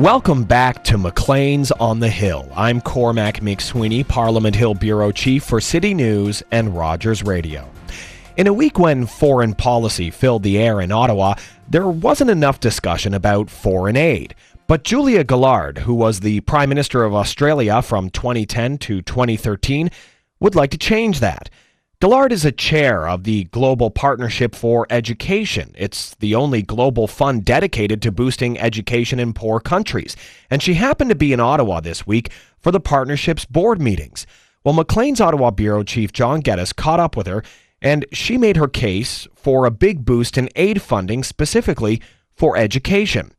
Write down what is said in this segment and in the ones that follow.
Welcome back to Maclean's on the Hill. I'm Cormac McSweeney, Parliament Hill Bureau Chief for City News and Rogers Radio. In a week when foreign policy filled the air in Ottawa, there wasn't enough discussion about foreign aid. But Julia Gillard, who was the Prime Minister of Australia from 2010 to 2013, would like to change that. Gillard is a chair of the Global Partnership for Education. It's the only global fund dedicated to boosting education in poor countries. And she happened to be in Ottawa this week for the partnership's board meetings. Well, Maclean's Ottawa Bureau Chief John Geddes caught up with her, and she made her case for a big boost in aid funding specifically for education.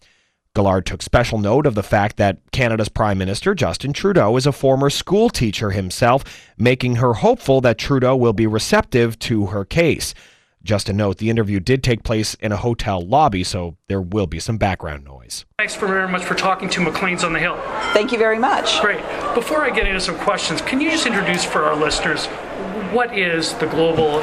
Gillard took special note of the fact that Canada's Prime Minister, Justin Trudeau, is a former school teacher himself, making her hopeful that Trudeau will be receptive to her case. Just a note, the interview did take place in a hotel lobby, so there will be some background noise. Thanks very much for talking to Maclean's on the Hill. Thank you very much. Great. Before I get into some questions, can you just introduce for our listeners what is the Global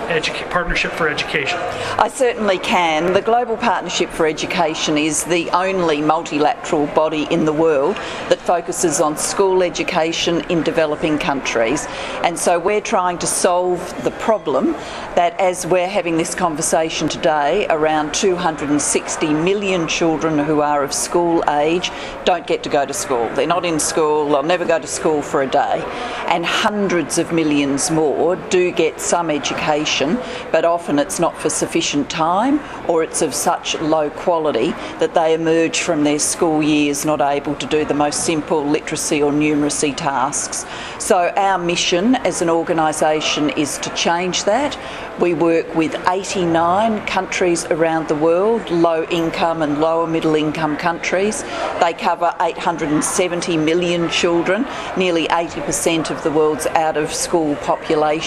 Partnership for Education? I certainly can. The Global Partnership for Education is the only multilateral body in the world that focuses on school education in developing countries. And so we're trying to solve the problem that as we're having this conversation today, around 260 million children who are of school age don't get to go to school. They're not in school, they'll never go to school for a day. And hundreds of millions more do get some education, but often it's not for sufficient time or it's of such low quality that they emerge from their school years not able to do the most simple literacy or numeracy tasks. So, our mission as an organisation is to change that. We work with 89 countries around the world, low income and lower middle income countries. They cover 870 million children, nearly 80% of the world's out of school population.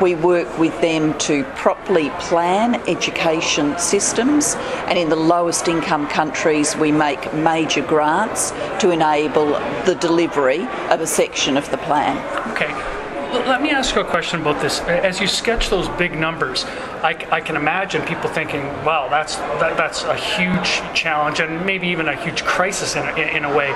We work with them to properly plan education systems, and in the lowest income countries, we make major grants to enable the delivery of a section of the plan. Okay. Let me ask you a question about this. As you sketch those big numbers, I, I can imagine people thinking, "Wow, that's that, that's a huge challenge, and maybe even a huge crisis in, in, in a way."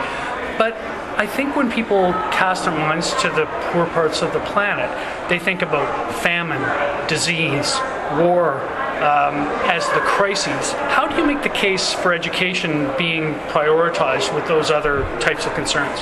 But I think when people cast their minds to the poor parts of the planet, they think about famine, disease, war, um, as the crises. How do you make the case for education being prioritized with those other types of concerns?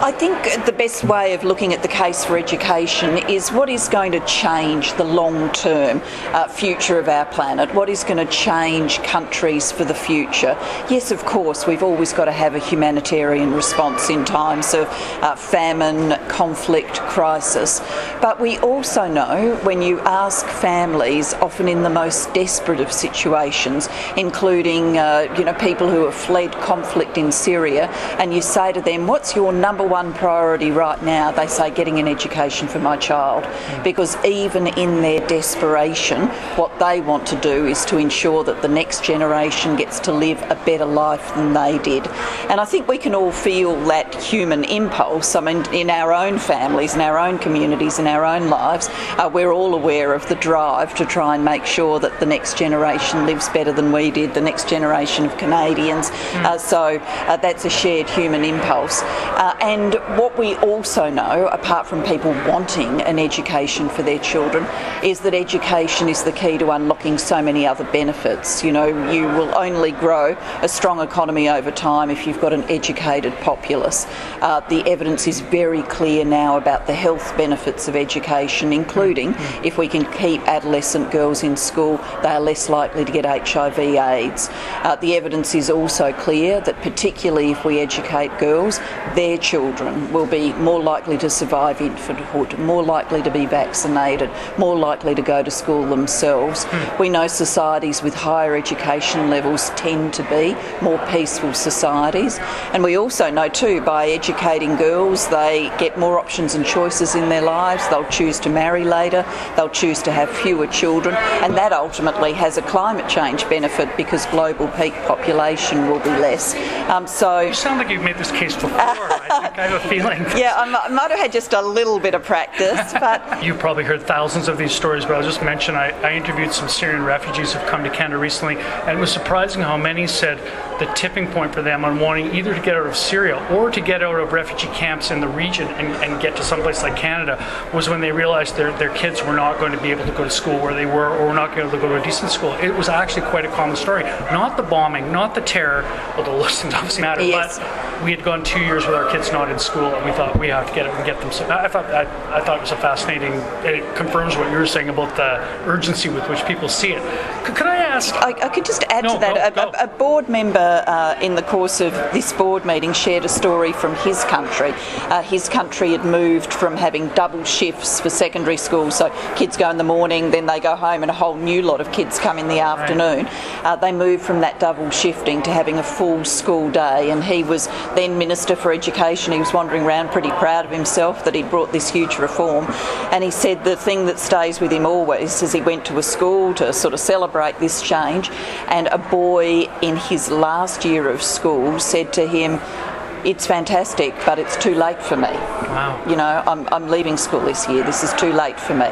I think the best way of looking at the case for education is what is going to change the long term uh, future of our planet, what is going to change countries for the future. Yes, of course, we've always got to have a humanitarian response in times of uh, famine, conflict, crisis. But we also know when you ask families, often in the most desperate of situations, including uh, you know people who have fled conflict in Syria, and you say to them, "What's your number one priority right now, they say getting an education for my child. Because even in their desperation, what they want to do is to ensure that the next generation gets to live a better life than they did. And I think we can all feel that human impulse. I mean, in our own families, in our own communities, in our own lives, uh, we're all aware of the drive to try and make sure that the next generation lives better than we did, the next generation of Canadians. Uh, so uh, that's a shared human impulse. Uh, and and what we also know, apart from people wanting an education for their children, is that education is the key to unlocking so many other benefits. You know, you will only grow a strong economy over time if you've got an educated populace. Uh, the evidence is very clear now about the health benefits of education, including if we can keep adolescent girls in school, they are less likely to get HIV/AIDS. Uh, the evidence is also clear that, particularly if we educate girls, their children children will be more likely to survive infanthood, more likely to be vaccinated, more likely to go to school themselves. Mm. We know societies with higher education levels tend to be more peaceful societies. And we also know, too, by educating girls, they get more options and choices in their lives. They'll choose to marry later, they'll choose to have fewer children, and that ultimately has a climate change benefit because global peak population will be less. Um, so you sound like you've made this case before. I have a feeling. Yeah, I might have had just a little bit of practice, but You've probably heard thousands of these stories, but I'll just mention I, I interviewed some Syrian refugees who've come to Canada recently, and it was surprising how many said the tipping point for them on wanting either to get out of Syria or to get out of refugee camps in the region and, and get to someplace like Canada was when they realized their, their kids were not going to be able to go to school where they were or were not going to be able to go to a decent school. It was actually quite a common story. Not the bombing, not the terror, although those things obviously matter, Yes. but we had gone two years with our kids not in school, and we thought we have to get it and get them. So I thought I, I thought it was a fascinating. It confirms what you were saying about the urgency with which people see it. Could, could I ask? I, I could just add No, to that. go, a, go. a- a board member uh, in the course of this board meeting shared a story from his country. Uh, his country had moved from having double shifts for secondary school, so kids go in the morning, then they go home, and a whole new lot of kids come in the afternoon. Uh, they moved from that double shifting to having a full school day, and he was then Minister for Education. He was wandering around pretty proud of himself that he'd brought this huge reform. And he said the thing that stays with him always is he went to a school to sort of celebrate this change, and a boy in his last year of school said to him, it's fantastic, but it's too late for me. Wow. You know, I'm, I'm leaving school this year. This is too late for me.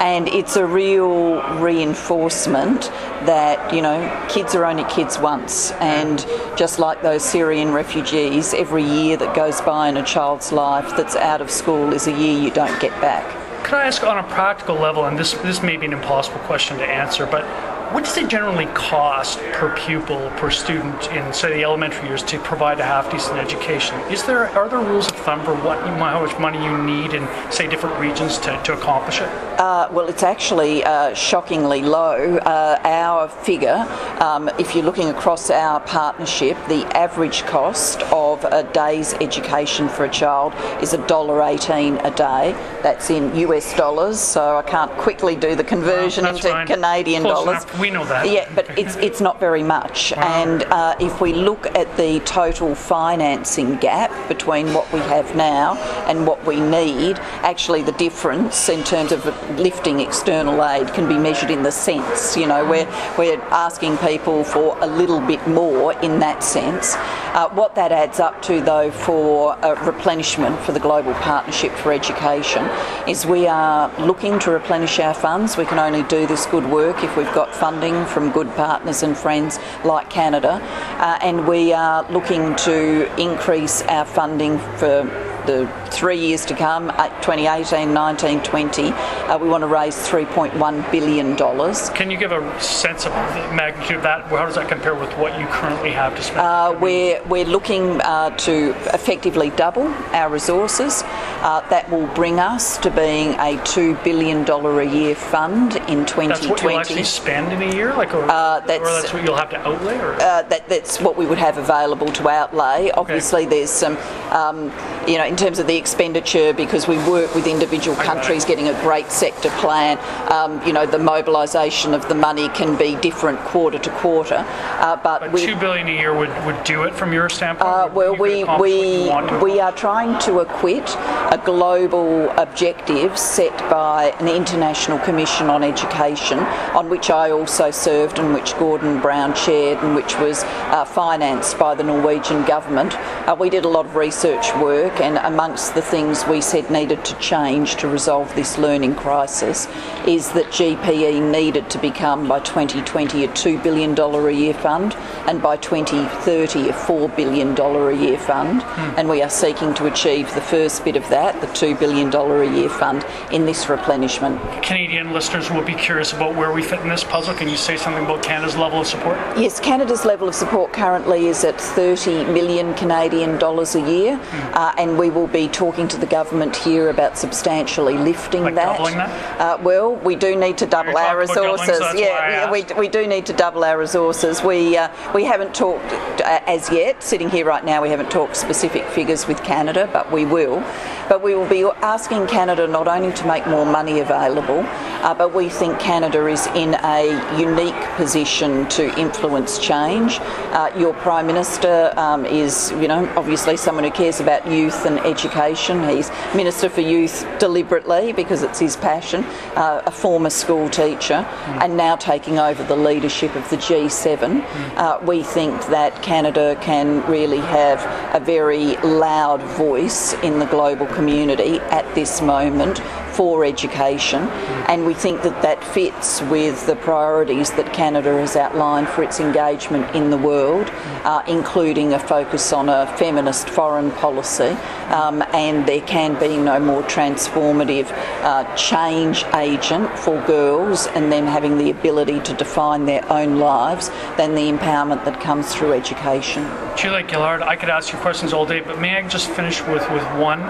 And it's a real reinforcement that, you know, kids are only kids once. And just like those Syrian refugees, every year that goes by in a child's life that's out of school is a year you don't get back. Can I ask on a practical level, and this this may be an impossible question to answer, but what does it generally cost per pupil per student in say the elementary years to provide a half decent education? Is there are there rules of thumb for what you, how much money you need in say different regions to, to accomplish it? Uh, well, it's actually uh, shockingly low. Uh, our figure, um, if you're looking across our partnership, the average cost of a day's education for a child is $1.18 a day. That's in US dollars, so I can't quickly do the conversion into fine. Canadian Close dollars. We know that. Yeah, but it's it's not very much. And uh, if we look at the total financing gap between what we have now and what we need, actually the difference in terms of lifting external aid can be measured in the cents. You know, we're we're asking people for a little bit more in that sense. Uh, what that adds up to, though, for a replenishment for the Global Partnership for Education is we are looking to replenish our funds. We can only do this good work if we've got funding from good partners and friends like Canada. Uh, and we are looking to increase our funding for the three years to come, uh, 2018, 19, 20. Uh, we want to raise $3.1 billion. Can you give a sense of the magnitude of that? How does that compare with what you currently have to spend? Uh, we're, we're looking uh, to effectively double our resources. Uh, that will bring us to being a $2 billion a year fund in 2020. that's what you'll actually spend in a year, like, or, Uh, or that's- that's what you'll have to outlay, or uh, that, that's what we would have available to outlay. Obviously, there's some, um, you know, in terms of the expenditure, because we work with individual countries getting a great sector plan, um, you know, the mobilisation of the money can be different quarter to quarter. Uh, but but we, two billion a year would, would do it from your standpoint. Uh, well, we accomplish what you we we are trying to acquit a global objective set by an international commission on education, on which I also served, and which Gordon Brown chaired, and which was uh, financed by the Norwegian government. Uh, we did a lot of research work, and amongst the things we said needed to change to resolve this learning crisis is that GPE needed to become by 2020 a $2 billion a year fund and by 2030 a $4 billion a year fund. And we are seeking to achieve the first bit of that, the $2 billion a year fund, in this replenishment. Canadian listeners will be curious about where we fit in this puzzle. Can you say something about Canada's level of support? Yes, Canada's level of support currently is at 30 million Canadian dollars a year, uh, and we will be talking to the government here about substantially lifting Like that. that? Uh, well, we do need to double our doubling, resources. so yeah, why I yeah, we, we do need to double our resources. We uh, we haven't talked uh, as yet. Sitting here right now, we haven't talked specific figures with Canada, but we will. But we will be asking Canada not only to make more money available, uh, but we think Canada is in a unique position to influence change. Uh, your Prime Minister um, is, you know, obviously someone who cares about youth and education. He's Minister for Youth deliberately because it's his passion, uh, a former school teacher, mm. and now taking over the leadership of the G7. Mm. we think that Canada can really have a very loud voice in the global community at this moment for education, and we think that that fits with the priorities that Canada has outlined for its engagement in the world, uh, including a focus on a feminist foreign policy, um, and there can be no more transformative uh, change agent for girls and them having the ability to define their own lives than the empowerment that comes through education. Julia Gillard, I could ask you questions all day, but may I just finish with, with one?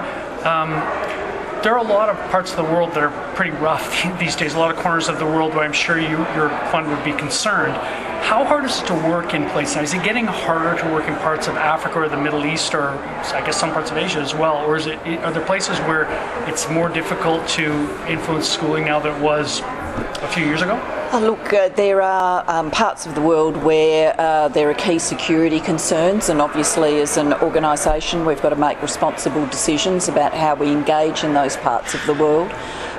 Um, there are a lot of parts of the world that are pretty rough these days, a lot of corners of the world where I'm sure you, your fund would be concerned. How hard is it to work in places? Is it getting harder to work in parts of Africa or the Middle East or I guess some parts of Asia as well? Or is it are there places where it's more difficult to influence schooling now than it was a few years ago? Oh, look, uh, there are um, parts of the world where uh, there are key security concerns, and obviously, as an organisation, we've got to make responsible decisions about how we engage in those parts of the world.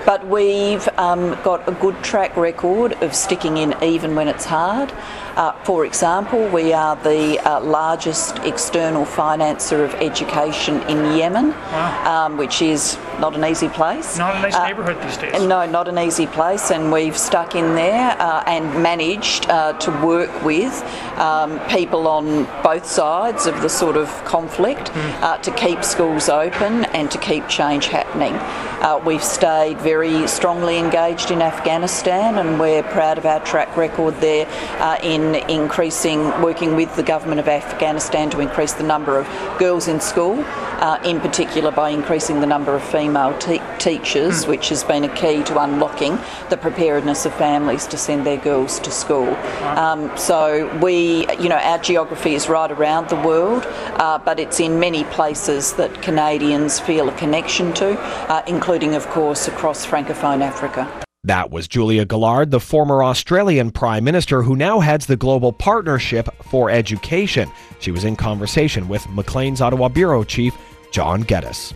But we've um, got a good track record of sticking in even when it's hard. Uh, for example, we are the uh, largest external financer of education in Yemen, wow. um, which is not an easy place. Not a nice uh, neighbourhood these days. No, not an easy place, and we've stuck in there uh, and managed uh, to work with um, people on both sides of the sort of conflict mm. to keep schools open and to keep change happening. Uh, we've stayed very strongly engaged in Afghanistan, and we're proud of our track record there uh, in increasing, working with the government of Afghanistan to increase the number of girls in school, uh, in particular by increasing the number of female te- teachers, mm. which has been a key to unlocking the preparedness of families to send their girls to school. Um, so we, you know, our geography is right around the world, uh, but it's in many places that Canadians feel a connection to, uh, including, of course, across Francophone Africa. That was Julia Gillard, the former Australian Prime Minister who now heads the Global Partnership for Education. She was in conversation with Maclean's Ottawa Bureau Chief John Geddes.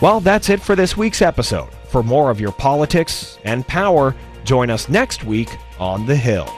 Well, that's it for this week's episode. For more of your politics and power, join us next week on The Hill.